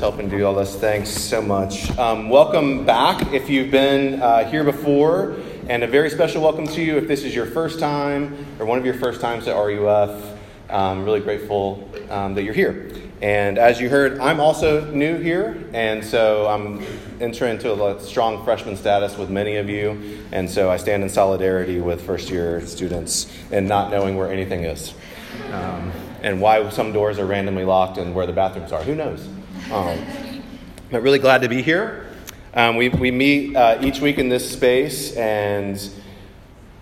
helping do all this. Thanks so much. Um, welcome back if you've been uh, here before, and a very special welcome to you if this is your first time or one of your first times at RUF. I'm really grateful um, that you're here. And as you heard, I'm also new here, and so I'm entering into a strong freshman status with many of you, and so I stand in solidarity with first year students and not knowing where anything is. Um, and why some doors are randomly locked and where the bathrooms are. Who knows? Um, but really glad to be here. Um, we, we meet uh, each week in this space, and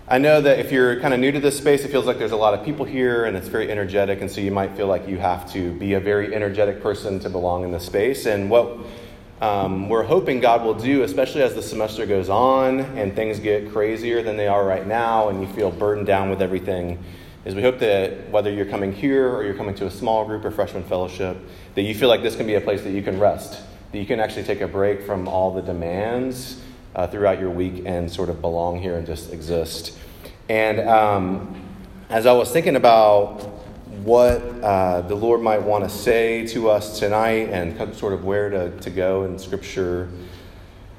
I know that if you're kind of new to this space, it feels like there's a lot of people here and it's very energetic, and so you might feel like you have to be a very energetic person to belong in this space. And what um, we're hoping God will do, especially as the semester goes on and things get crazier than they are right now, and you feel burdened down with everything is we hope that whether you're coming here or you're coming to a small group or freshman fellowship, that you feel like this can be a place that you can rest, that you can actually take a break from all the demands uh, throughout your week and sort of belong here and just exist. And um, as I was thinking about what uh, the Lord might want to say to us tonight and sort of where to, to go in Scripture,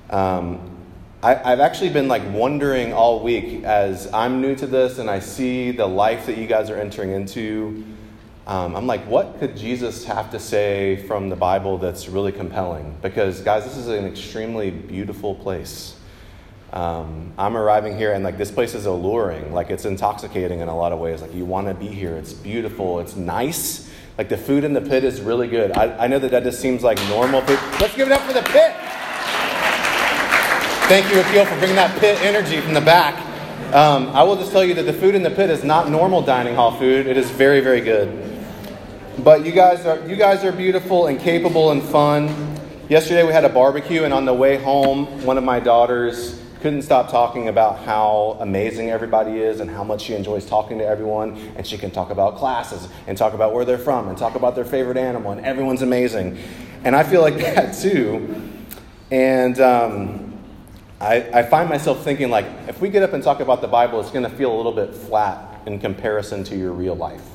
um, I, have actually been like wondering all week as I'm new to this and I see the life that you guys are entering into. Um, I'm like, what could Jesus have to say from the Bible that's really compelling? Because, guys, this is an extremely beautiful place. Um, I'm arriving here and like this place is alluring. Like it's intoxicating in a lot of ways. Like you want to be here. It's beautiful. It's nice. Like the food in the pit is really good. I, I know that that just seems like normal food. Let's give it up for the pit. Thank you, Akil, for bringing that pit energy from the back. Um, I will just tell you that the food in the pit is not normal dining hall food. It is very, very good. But you guys are you guys are beautiful and capable and fun. Yesterday we had a barbecue, and on the way home, one of my daughters couldn't stop talking about how amazing everybody is and how much she enjoys talking to everyone. And she can talk about classes and talk about where they're from and talk about their favorite animal, and everyone's amazing. And I feel like that too. And um, I, I find myself thinking, like, if we get up and talk about the Bible, it's going to feel a little bit flat in comparison to your real life.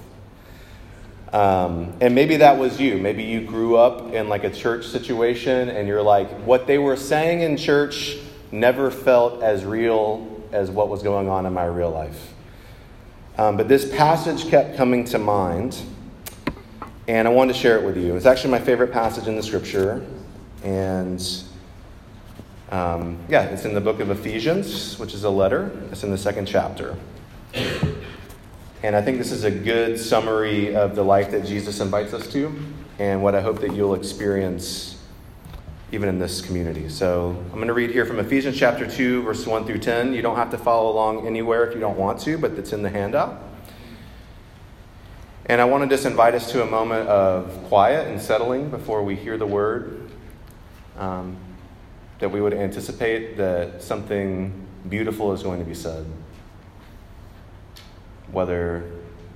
Um, and maybe that was you. Maybe you grew up in like a church situation and you're like, what they were saying in church never felt as real as what was going on in my real life. Um, but this passage kept coming to mind, and I wanted to share it with you. It's actually my favorite passage in the scripture, and um, yeah, it's in the book of Ephesians, which is a letter. It's in the second chapter. And I think this is a good summary of the life that Jesus invites us to and what I hope that you'll experience even in this community. So I'm going to read here from Ephesians chapter 2, verse 1 through 10. You don't have to follow along anywhere if you don't want to, but it's in the handout. And I want to just invite us to a moment of quiet and settling before we hear the word. Um, that we would anticipate that something beautiful is going to be said. Whether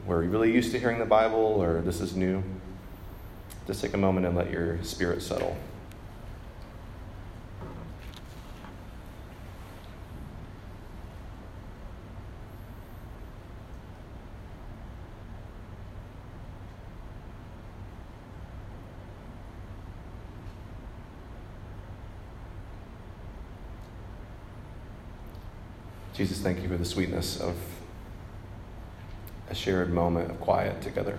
we're really used to hearing the Bible or this is new, just take a moment and let your spirit settle. Jesus, thank you for the sweetness of a shared moment of quiet together.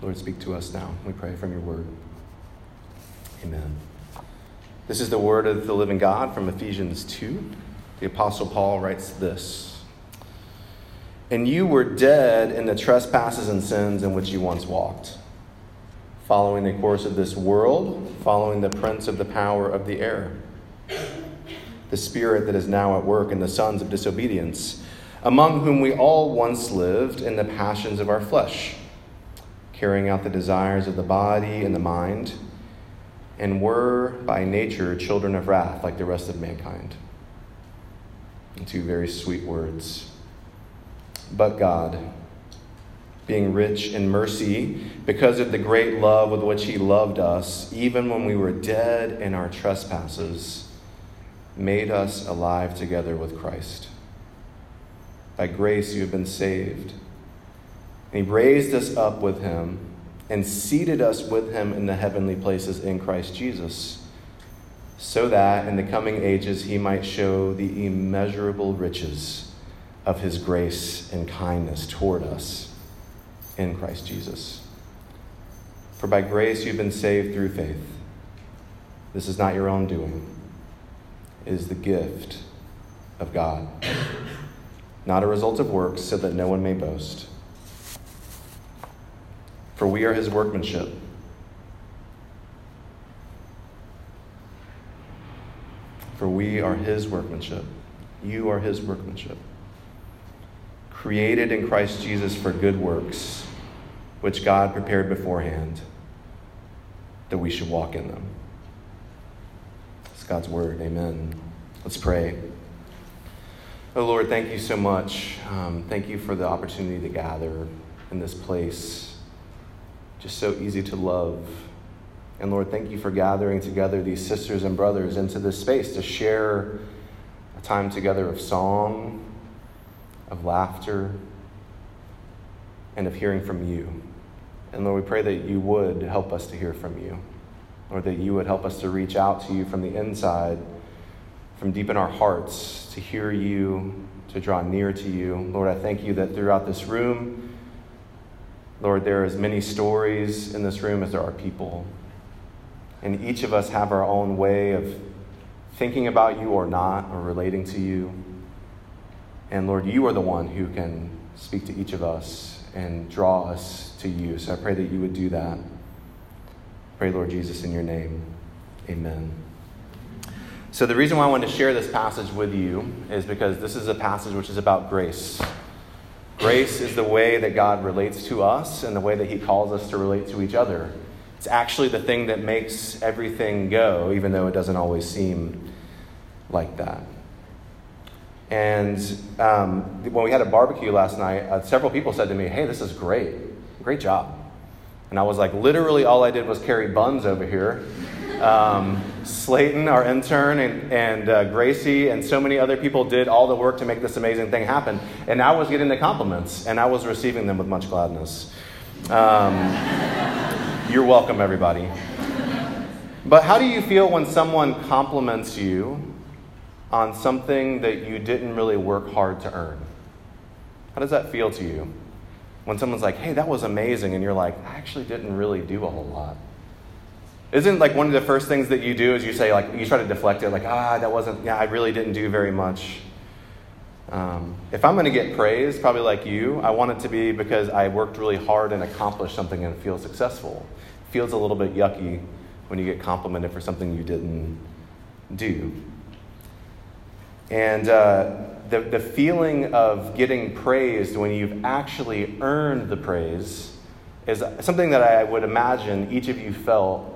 Lord, speak to us now. We pray from your word. Amen. This is the word of the living God from Ephesians 2. The Apostle Paul writes this And you were dead in the trespasses and sins in which you once walked, following the course of this world, following the prince of the power of the air the spirit that is now at work in the sons of disobedience, among whom we all once lived in the passions of our flesh, carrying out the desires of the body and the mind, and were by nature children of wrath like the rest of mankind. two very sweet words. But God, being rich in mercy, because of the great love with which He loved us, even when we were dead in our trespasses, made us alive together with Christ. By grace you have been saved. And he raised us up with him and seated us with him in the heavenly places in Christ Jesus, so that in the coming ages he might show the immeasurable riches of his grace and kindness toward us in Christ Jesus. For by grace you've been saved through faith. This is not your own doing, is the gift of God, not a result of works, so that no one may boast. For we are his workmanship. For we are his workmanship. You are his workmanship. Created in Christ Jesus for good works, which God prepared beforehand that we should walk in them. God's word. Amen. Let's pray. Oh Lord, thank you so much. Um, thank you for the opportunity to gather in this place just so easy to love. And Lord, thank you for gathering together these sisters and brothers into this space to share a time together of song, of laughter, and of hearing from you. And Lord, we pray that you would help us to hear from you, or that you would help us to reach out to you from the inside, from deep in our hearts, to hear you, to draw near to you. Lord, I thank you that throughout this room, Lord, there are as many stories in this room as there are people. And each of us have our own way of thinking about you or not, or relating to you. And Lord, you are the one who can speak to each of us and draw us to you. So I pray that you would do that. Pray, Lord Jesus, in your name. Amen. So, the reason why I wanted to share this passage with you is because this is a passage which is about grace. Grace is the way that God relates to us and the way that He calls us to relate to each other. It's actually the thing that makes everything go, even though it doesn't always seem like that. And um, when we had a barbecue last night, uh, several people said to me, Hey, this is great. Great job. And I was like, Literally, all I did was carry buns over here. Um, Slayton, our intern, and, and uh, Gracie, and so many other people did all the work to make this amazing thing happen. And I was getting the compliments, and I was receiving them with much gladness. Um, you're welcome, everybody. But how do you feel when someone compliments you on something that you didn't really work hard to earn? How does that feel to you? When someone's like, hey, that was amazing, and you're like, I actually didn't really do a whole lot. Isn't like one of the first things that you do is you say like you try to deflect it like ah that wasn't yeah I really didn't do very much. Um, if I'm going to get praise, probably like you, I want it to be because I worked really hard and accomplished something and feel successful. It feels a little bit yucky when you get complimented for something you didn't do. And uh, the, the feeling of getting praised when you've actually earned the praise is something that I would imagine each of you felt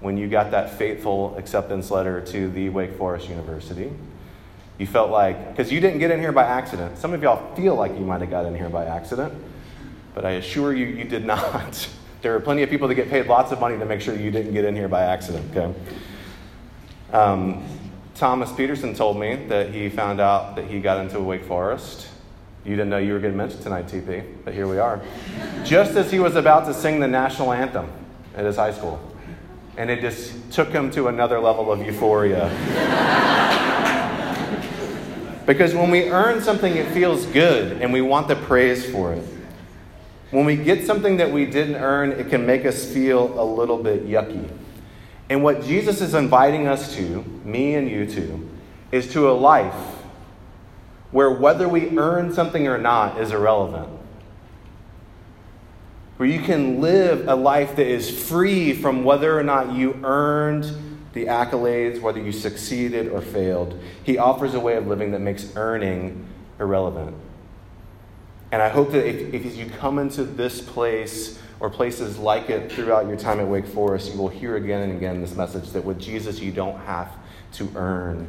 when you got that fateful acceptance letter to the Wake Forest University. You felt like, because you didn't get in here by accident. Some of y'all feel like you might have got in here by accident, but I assure you, you did not. there are plenty of people that get paid lots of money to make sure you didn't get in here by accident, okay? Um, Thomas Peterson told me that he found out that he got into Wake Forest. You didn't know you were getting mentioned tonight, TP, but here we are. Just as he was about to sing the national anthem at his high school and it just took him to another level of euphoria. because when we earn something, it feels good and we want the praise for it. When we get something that we didn't earn, it can make us feel a little bit yucky. And what Jesus is inviting us to, me and you to, is to a life where whether we earn something or not is irrelevant where you can live a life that is free from whether or not you earned the accolades, whether you succeeded or failed. He offers a way of living that makes earning irrelevant. And I hope that if, if you come into this place or places like it throughout your time at Wake Forest, you will hear again and again this message that with Jesus, you don't have to earn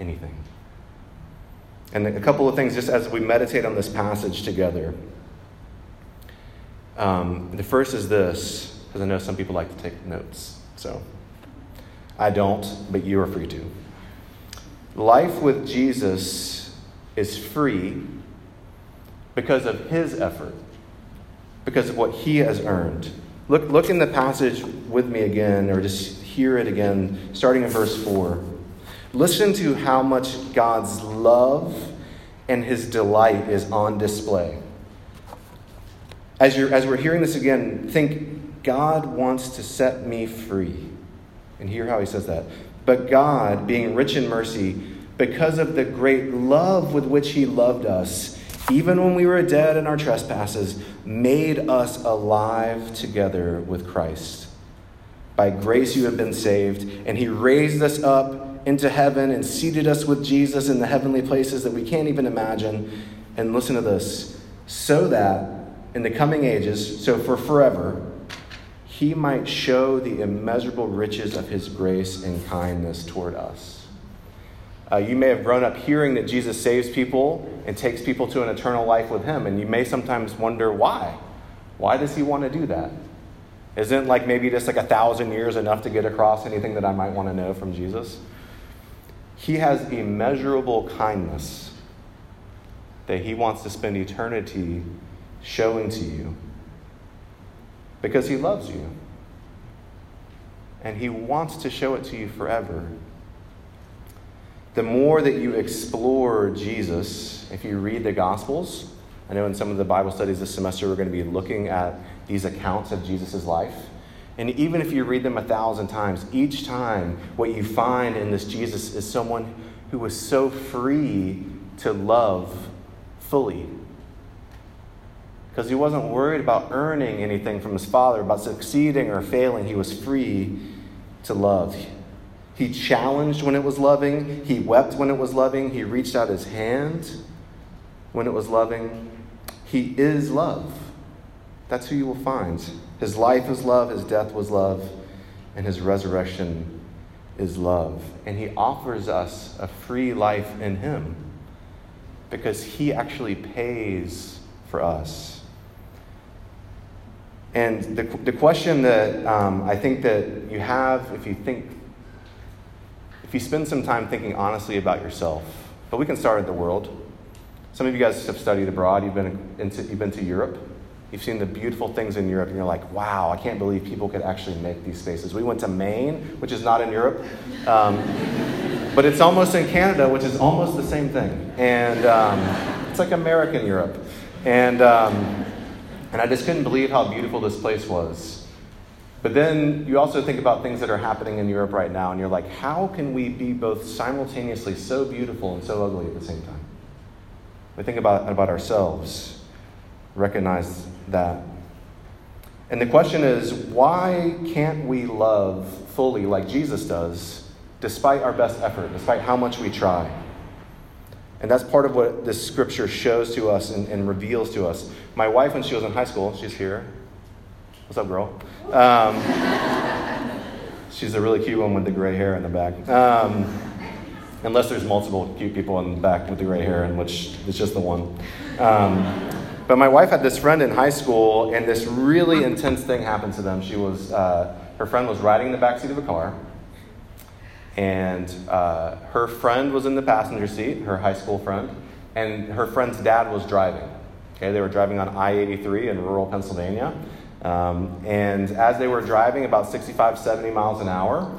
anything. And a couple of things just as we meditate on this passage together. Um, the first is this, because I know some people like to take notes. So I don't, but you are free to. Life with Jesus is free because of his effort, because of what he has earned. Look, look in the passage with me again, or just hear it again, starting in verse 4. Listen to how much God's love and his delight is on display. As, you're, as we're hearing this again, think God wants to set me free. And hear how he says that. But God, being rich in mercy, because of the great love with which he loved us, even when we were dead in our trespasses, made us alive together with Christ. By grace you have been saved, and he raised us up into heaven and seated us with Jesus in the heavenly places that we can't even imagine. And listen to this so that in the coming ages, so for forever, he might show the immeasurable riches of his grace and kindness toward us. Uh, you may have grown up hearing that Jesus saves people and takes people to an eternal life with him, and you may sometimes wonder why. Why does he want to do that? Isn't like maybe just like a thousand years enough to get across anything that I might want to know from Jesus? He has immeasurable kindness that he wants to spend eternity showing to you because he loves you. And he wants to show it to you forever. The more that you explore Jesus, if you read the Gospels, I know in some of the Bible studies this semester we're going to be looking at these accounts of Jesus' life. And even if you read them a thousand times, each time what you find in this Jesus is someone who was so free to love fully because he wasn't worried about earning anything from his father, about succeeding or failing. He was free to love. He challenged when it was loving, he wept when it was loving, he reached out his hand when it was loving. He is love. That's who you will find. His life is love, his death was love, and his resurrection is love. And he offers us a free life in him because he actually pays for us. And the, the question that um, I think that you have, if you think, if you spend some time thinking honestly about yourself, but we can start at the world. Some of you guys have studied abroad. You've been, into, you've been to Europe. You've seen the beautiful things in Europe, and you're like, wow, I can't believe people could actually make these spaces. We went to Maine, which is not in Europe, um, but it's almost in Canada, which is almost the same thing. And um, it's like American Europe. And um, and I just couldn't believe how beautiful this place was. But then you also think about things that are happening in Europe right now, and you're like, how can we be both simultaneously so beautiful and so ugly at the same time? We think about, about ourselves, recognize that. And the question is, why can't we love fully like Jesus does, despite our best effort, despite how much we try? And that's part of what this scripture shows to us and, and, reveals to us. My wife, when she was in high school, she's here. What's up, girl? Um, she's a really cute one with the gray hair in the back. Um, unless there's multiple cute people in the back with the gray hair, in which it's just the one. Um, but my wife had this friend in high school, and this really intense thing happened to them. She was, uh, her friend was riding in the back seat of a car and uh, her friend was in the passenger seat, her high school friend, and her friend's dad was driving. Okay, they were driving on I 83 in rural Pennsylvania. Um, and as they were driving about 65, 70 miles an hour,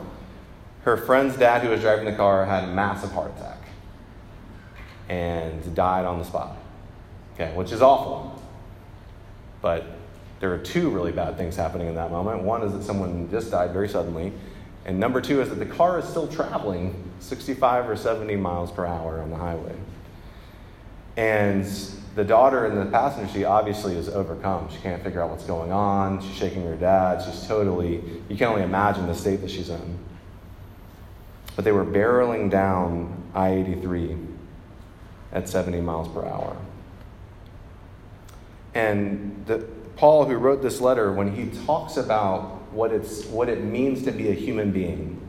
her friend's dad, who was driving the car, had a massive heart attack and died on the spot. Okay, which is awful. But there are two really bad things happening in that moment. One is that someone just died very suddenly, and number two is that the car is still traveling 65 or 70 miles per hour on the highway. And the daughter in the passenger seat obviously is overcome. She can't figure out what's going on. She's shaking her dad. She's totally, you can only imagine the state that she's in. But they were barreling down I 83 at 70 miles per hour. And the, Paul, who wrote this letter, when he talks about what, it's, what it means to be a human being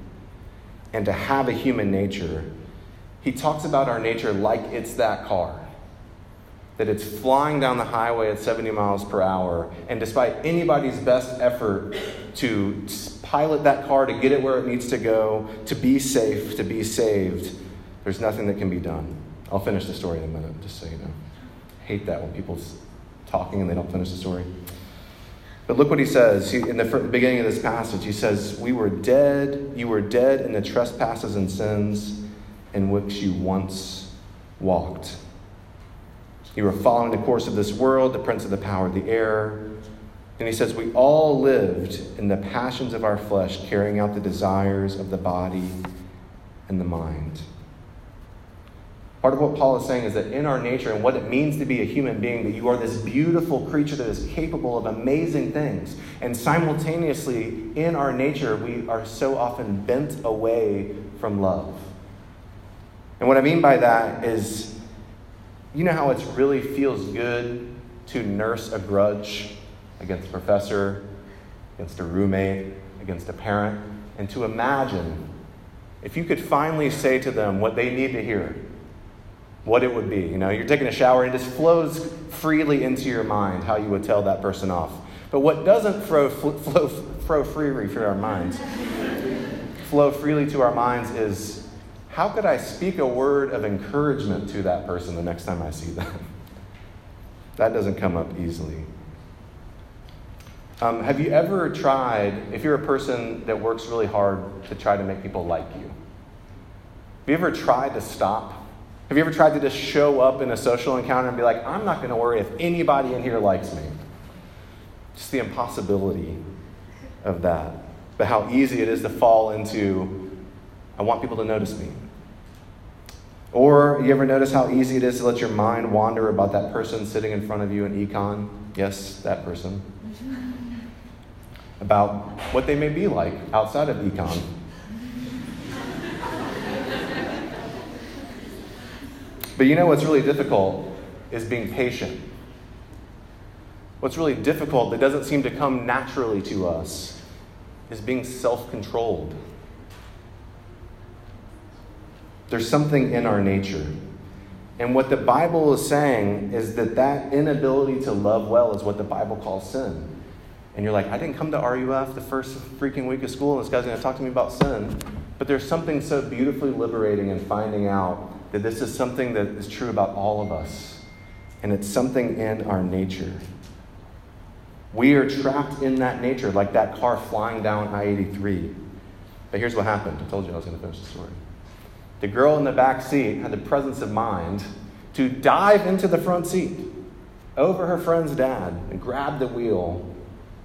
and to have a human nature, he talks about our nature like it's that car. That it's flying down the highway at 70 miles per hour, and despite anybody's best effort to pilot that car to get it where it needs to go, to be safe, to be saved, there's nothing that can be done. I'll finish the story in a minute, just so you know. I hate that when people's talking and they don't finish the story. But look what he says he, in the beginning of this passage. He says, We were dead, you were dead in the trespasses and sins in which you once walked. You were following the course of this world, the prince of the power of the air. And he says, We all lived in the passions of our flesh, carrying out the desires of the body and the mind. Part of what Paul is saying is that in our nature and what it means to be a human being, that you are this beautiful creature that is capable of amazing things. And simultaneously, in our nature, we are so often bent away from love. And what I mean by that is, you know how it really feels good to nurse a grudge against a professor, against a roommate, against a parent, and to imagine if you could finally say to them what they need to hear what it would be. You know, you're taking a shower and it just flows freely into your mind how you would tell that person off. But what doesn't flow, flow, flow freely through our minds, flow freely to our minds is how could I speak a word of encouragement to that person the next time I see them? that doesn't come up easily. Um, have you ever tried, if you're a person that works really hard to try to make people like you, have you ever tried to stop have you ever tried to just show up in a social encounter and be like, I'm not going to worry if anybody in here likes me? Just the impossibility of that. But how easy it is to fall into, I want people to notice me. Or you ever notice how easy it is to let your mind wander about that person sitting in front of you in econ? Yes, that person. About what they may be like outside of econ. But you know what's really difficult is being patient. What's really difficult that doesn't seem to come naturally to us is being self controlled. There's something in our nature. And what the Bible is saying is that that inability to love well is what the Bible calls sin. And you're like, I didn't come to RUF the first freaking week of school, and this guy's going to talk to me about sin. But there's something so beautifully liberating in finding out that this is something that is true about all of us, and it's something in our nature. We are trapped in that nature, like that car flying down I 83. But here's what happened. I told you I was going to finish the story. The girl in the back seat had the presence of mind to dive into the front seat over her friend's dad and grab the wheel,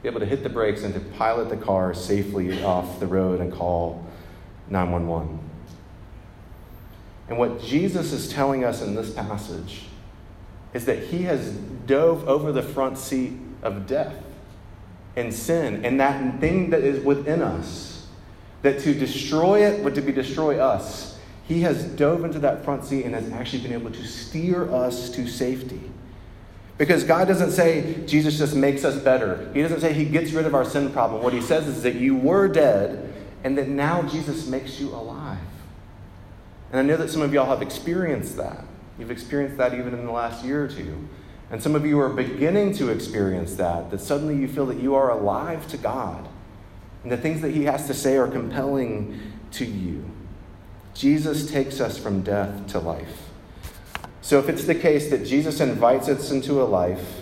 be able to hit the brakes, and to pilot the car safely off the road and call 911. And what Jesus is telling us in this passage is that he has dove over the front seat of death and sin and that thing that is within us, that to destroy it would to be destroy us. He has dove into that front seat and has actually been able to steer us to safety. Because God doesn't say Jesus just makes us better. He doesn't say he gets rid of our sin problem. What he says is that you were dead and that now Jesus makes you alive. And I know that some of y'all have experienced that. You've experienced that even in the last year or two. And some of you are beginning to experience that, that suddenly you feel that you are alive to God. And the things that He has to say are compelling to you. Jesus takes us from death to life. So if it's the case that Jesus invites us into a life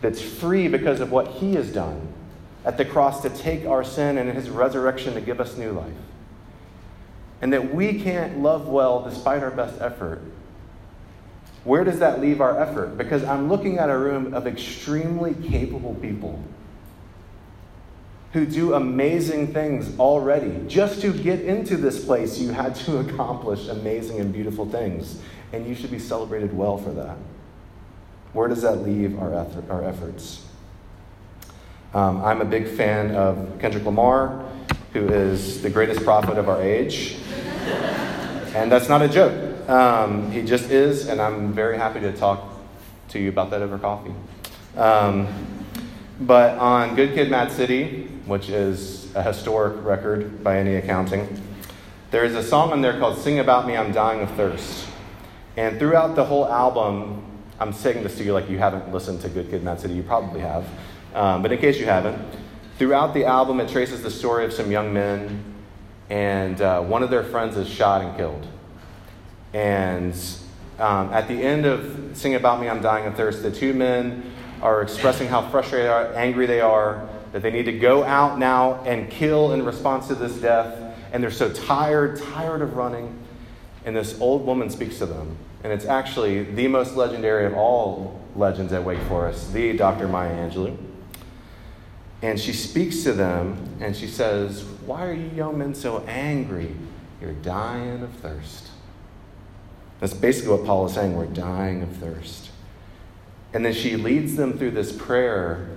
that's free because of what He has done at the cross to take our sin and His resurrection to give us new life and that we can't love well despite our best effort, where does that leave our effort? Because I'm looking at a room of extremely capable people who do amazing things already. Just to get into this place, you had to accomplish amazing and beautiful things, and you should be celebrated well for that. Where does that leave our, effort, our efforts? Um, I'm a big fan of Kendrick Lamar, who is the greatest prophet of our age. And that's not a joke. Um, he just is, and I'm very happy to talk to you about that over coffee. Um, but on Good Kid, Mad City, which is a historic record by any accounting, there is a song on there called Sing About Me, I'm Dying of Thirst. And throughout the whole album, I'm saying this to you like you haven't listened to Good Kid, Mad City. You probably have. Um, but in case you haven't, throughout the album, it traces the story of some young men and uh, one of their friends is shot and killed. And um, at the end of Sing About Me, I'm Dying of Thirst, the two men are expressing how frustrated, are, angry they are, that they need to go out now and kill in response to this death. And they're so tired, tired of running. And this old woman speaks to them. And it's actually the most legendary of all legends at Wake Forest, the Dr. Maya Angelou. And she speaks to them and she says, Why are you young men so angry? You're dying of thirst. That's basically what Paul is saying. We're dying of thirst. And then she leads them through this prayer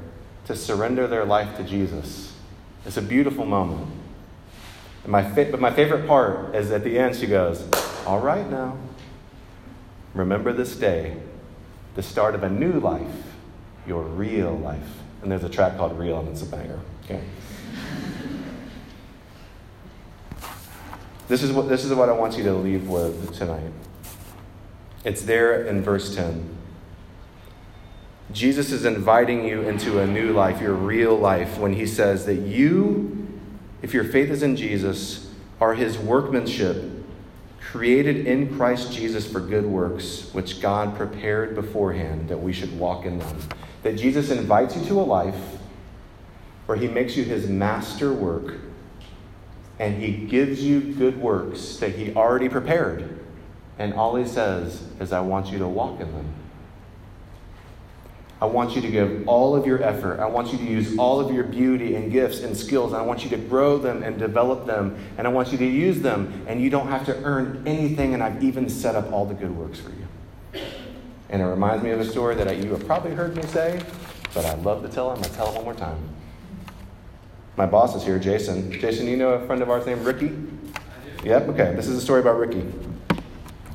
to surrender their life to Jesus. It's a beautiful moment. And my fa- but my favorite part is at the end, she goes, All right now, remember this day, the start of a new life, your real life. And there's a track called Real, and it's a banger. Okay. This is what, this is what I want you to leave with tonight. It's there in verse 10. Jesus is inviting you into a new life, your real life, when he says that you, if your faith is in Jesus, are his workmanship, created in Christ Jesus for good works, which God prepared beforehand that we should walk in them. That Jesus invites you to a life where he makes you his master work and he gives you good works that he already prepared. And all he says is, I want you to walk in them. I want you to give all of your effort. I want you to use all of your beauty and gifts and skills. I want you to grow them and develop them. And I want you to use them. And you don't have to earn anything. And I've even set up all the good works for you. And it reminds me of a story that you have probably heard me say, but I'd love to tell it. I'm going to tell it one more time. My boss is here, Jason. Jason, you know a friend of ours named Ricky? Yep, okay. This is a story about Ricky.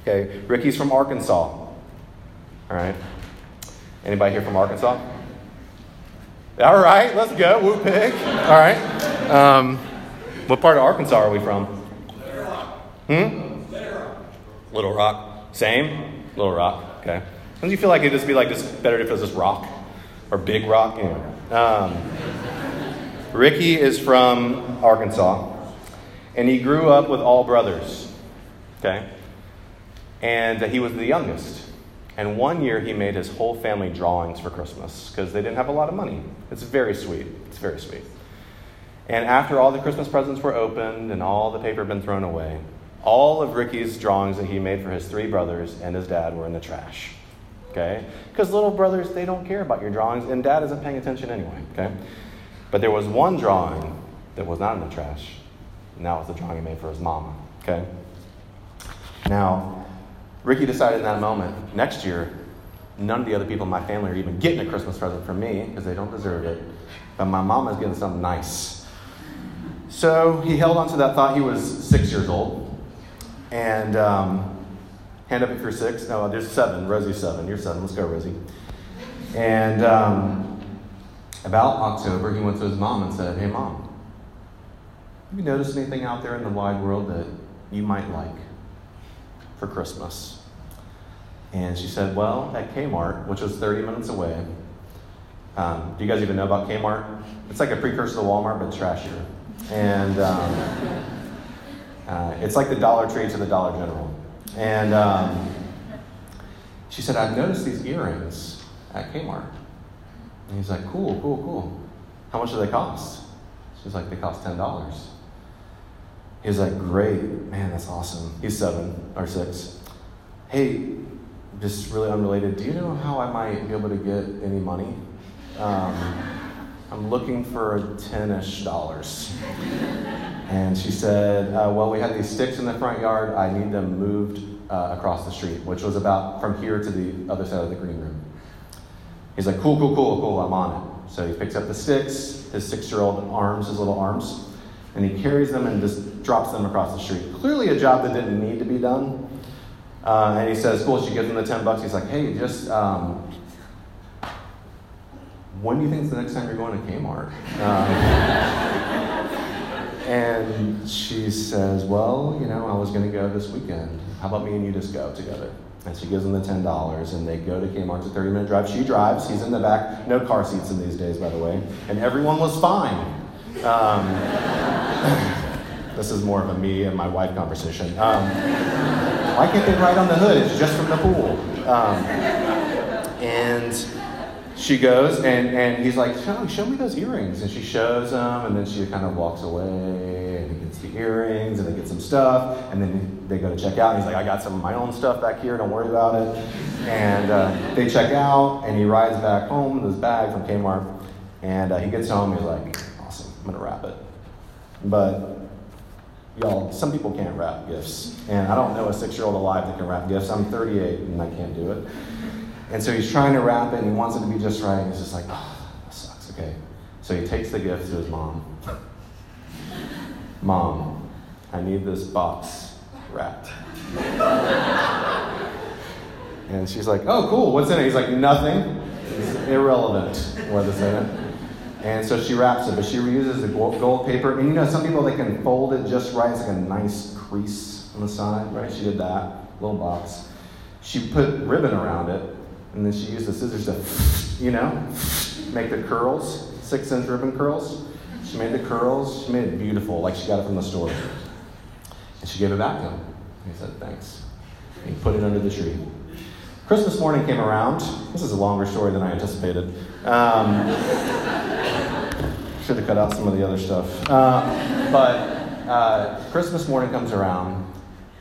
Okay, Ricky's from Arkansas. All right. Anybody here from Arkansas? All right, let's go. Woo pig. All right. Um, what part of Arkansas are we from? Little Rock. Hmm? Little Rock. Little Rock. Same? Little Rock. Okay. Don't you feel like it'd just be like just better if it was just rock or big rock? Anyway. Um, Ricky is from Arkansas, and he grew up with all brothers. Okay? And he was the youngest. And one year he made his whole family drawings for Christmas because they didn't have a lot of money. It's very sweet. It's very sweet. And after all the Christmas presents were opened and all the paper had been thrown away, all of Ricky's drawings that he made for his three brothers and his dad were in the trash. Okay? Because little brothers, they don't care about your drawings, and dad isn't paying attention anyway. Okay? But there was one drawing that was not in the trash, and that was the drawing he made for his mama. Okay? Now, Ricky decided in that moment, next year, none of the other people in my family are even getting a Christmas present from me because they don't deserve it. But my mama's getting something nice. So he held on to that thought. He was six years old. And um, hand up if you're six. No, there's seven. Rosie's seven. You're seven. Let's go, Rosie. And um, about October, he went to his mom and said, Hey, mom, have you noticed anything out there in the wide world that you might like? For Christmas. And she said, Well, at Kmart, which was 30 minutes away, um, do you guys even know about Kmart? It's like a precursor to Walmart, but trashier. And um, uh, it's like the Dollar Tree to the Dollar General. And um, she said, I've noticed these earrings at Kmart. And he's like, Cool, cool, cool. How much do they cost? She's like, They cost $10. He was like, Great, man, that's awesome. He's seven or six. Hey, just really unrelated, do you know how I might be able to get any money? Um, I'm looking for 10 ish dollars. And she said, uh, Well, we have these sticks in the front yard. I need them moved uh, across the street, which was about from here to the other side of the green room. He's like, Cool, cool, cool, cool, I'm on it. So he picks up the sticks, his six year old arms, his little arms, and he carries them and just drops them across the street. Clearly, a job that didn't need to be done. Uh, and he says, "Cool." She gives him the ten bucks. He's like, "Hey, just um, when do you think is the next time you're going to Kmart?" Um, and she says, "Well, you know, I was going to go this weekend. How about me and you just go together?" And she gives him the ten dollars, and they go to Kmart. It's a thirty-minute drive. She drives. He's in the back. No car seats in these days, by the way. And everyone was fine. Um, this is more of a me and my wife conversation. Um, why can't they ride on the hood? It's just from the pool. Um, and she goes and, and he's like, show, show me those earrings. And she shows them, and then she kind of walks away and he gets the earrings and they get some stuff. And then they go to check out. And he's like, I got some of my own stuff back here, don't worry about it. And uh, they check out, and he rides back home with his bag from Kmart. And uh, he gets home, he's like, I'm going to wrap it. But y'all, some people can't wrap gifts. And I don't know a six year old alive that can wrap gifts. I'm 38 and I can't do it. And so he's trying to wrap it and he wants it to be just right. And he's just like, oh, that sucks. Okay. So he takes the gift to his mom. Mom, I need this box wrapped. and she's like, oh, cool. What's in it? He's like, nothing. It's irrelevant what's in it. And so she wraps it, but she reuses the gold paper. And you know, some people, they can fold it just right. It's like a nice crease on the side, right? She did that, little box. She put ribbon around it, and then she used the scissors to, you know, make the curls, six inch ribbon curls. She made the curls. She made it beautiful, like she got it from the store. And she gave it back to him. He said, thanks. And he put it under the tree. Christmas morning came around. This is a longer story than I anticipated. Um, should have cut out some of the other stuff. Uh, but uh, Christmas morning comes around,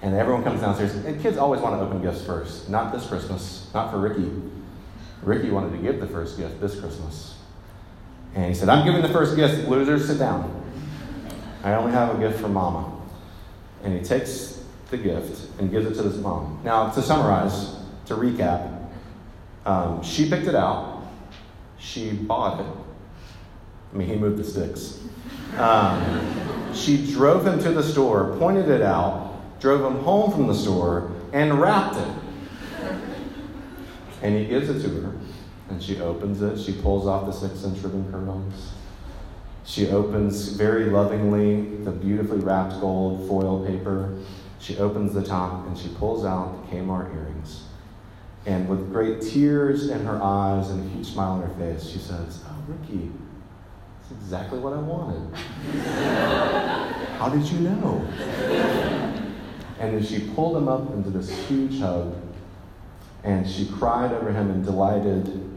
and everyone comes downstairs. And kids always want to open gifts first. Not this Christmas, not for Ricky. Ricky wanted to give the first gift this Christmas. And he said, I'm giving the first gift. Losers, sit down. I only have a gift for Mama. And he takes the gift and gives it to his mom. Now, to summarize, to recap, um, she picked it out, she bought it, I mean, he moved the sticks. Um, she drove him to the store, pointed it out, drove him home from the store, and wrapped it. And he gives it to her, and she opens it. She pulls off the six inch ribbon curls. She opens very lovingly the beautifully wrapped gold foil paper. She opens the top and she pulls out the Kmart earrings. And with great tears in her eyes and a huge smile on her face, she says, Oh, Ricky, exactly what I wanted. How did you know? And then she pulled him up into this huge hug, and she cried over him and delighted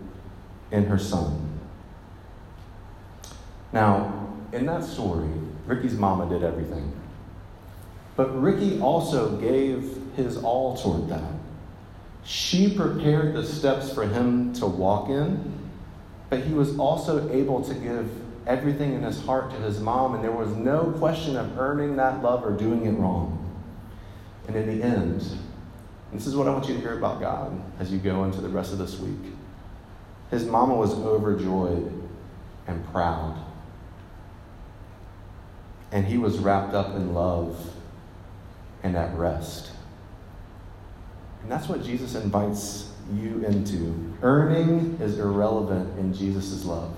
in her son. Now, in that story, Ricky's mama did everything. But Ricky also gave his all toward that. She prepared the steps for him to walk in, but he was also able to give everything in his heart to his mom, and there was no question of earning that love or doing it wrong. And in the end, this is what I want you to hear about God as you go into the rest of this week. His mama was overjoyed and proud. And he was wrapped up in love and at rest. And that's what Jesus invites you into. Earning is irrelevant in Jesus' love.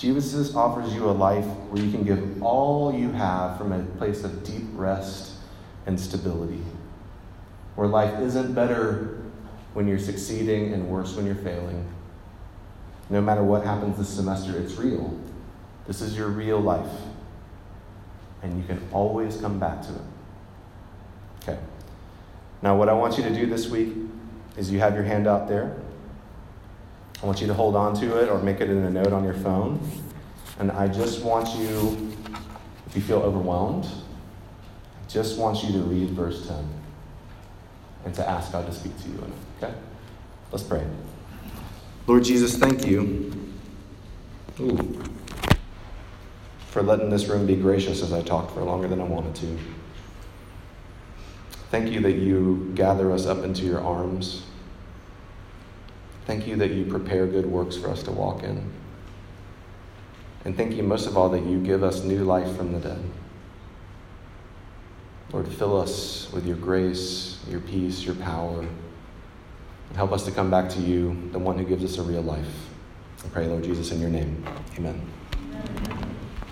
Jesus offers you a life where you can give all you have from a place of deep rest and stability. Where life isn't better when you're succeeding and worse when you're failing. No matter what happens this semester, it's real. This is your real life. And you can always come back to it. Okay. Now, what I want you to do this week is you have your hand out there. I want you to hold on to it or make it in a note on your phone. And I just want you, if you feel overwhelmed, I just want you to read verse 10 and to ask God to speak to you in it. Okay? Let's pray. Lord Jesus, thank you Ooh. for letting this room be gracious as I talked for longer than I wanted to. Thank you that you gather us up into your arms. Thank you that you prepare good works for us to walk in. And thank you most of all that you give us new life from the dead. Lord, fill us with your grace, your peace, your power, and help us to come back to you, the one who gives us a real life. I pray, Lord Jesus, in your name. Amen. Amen.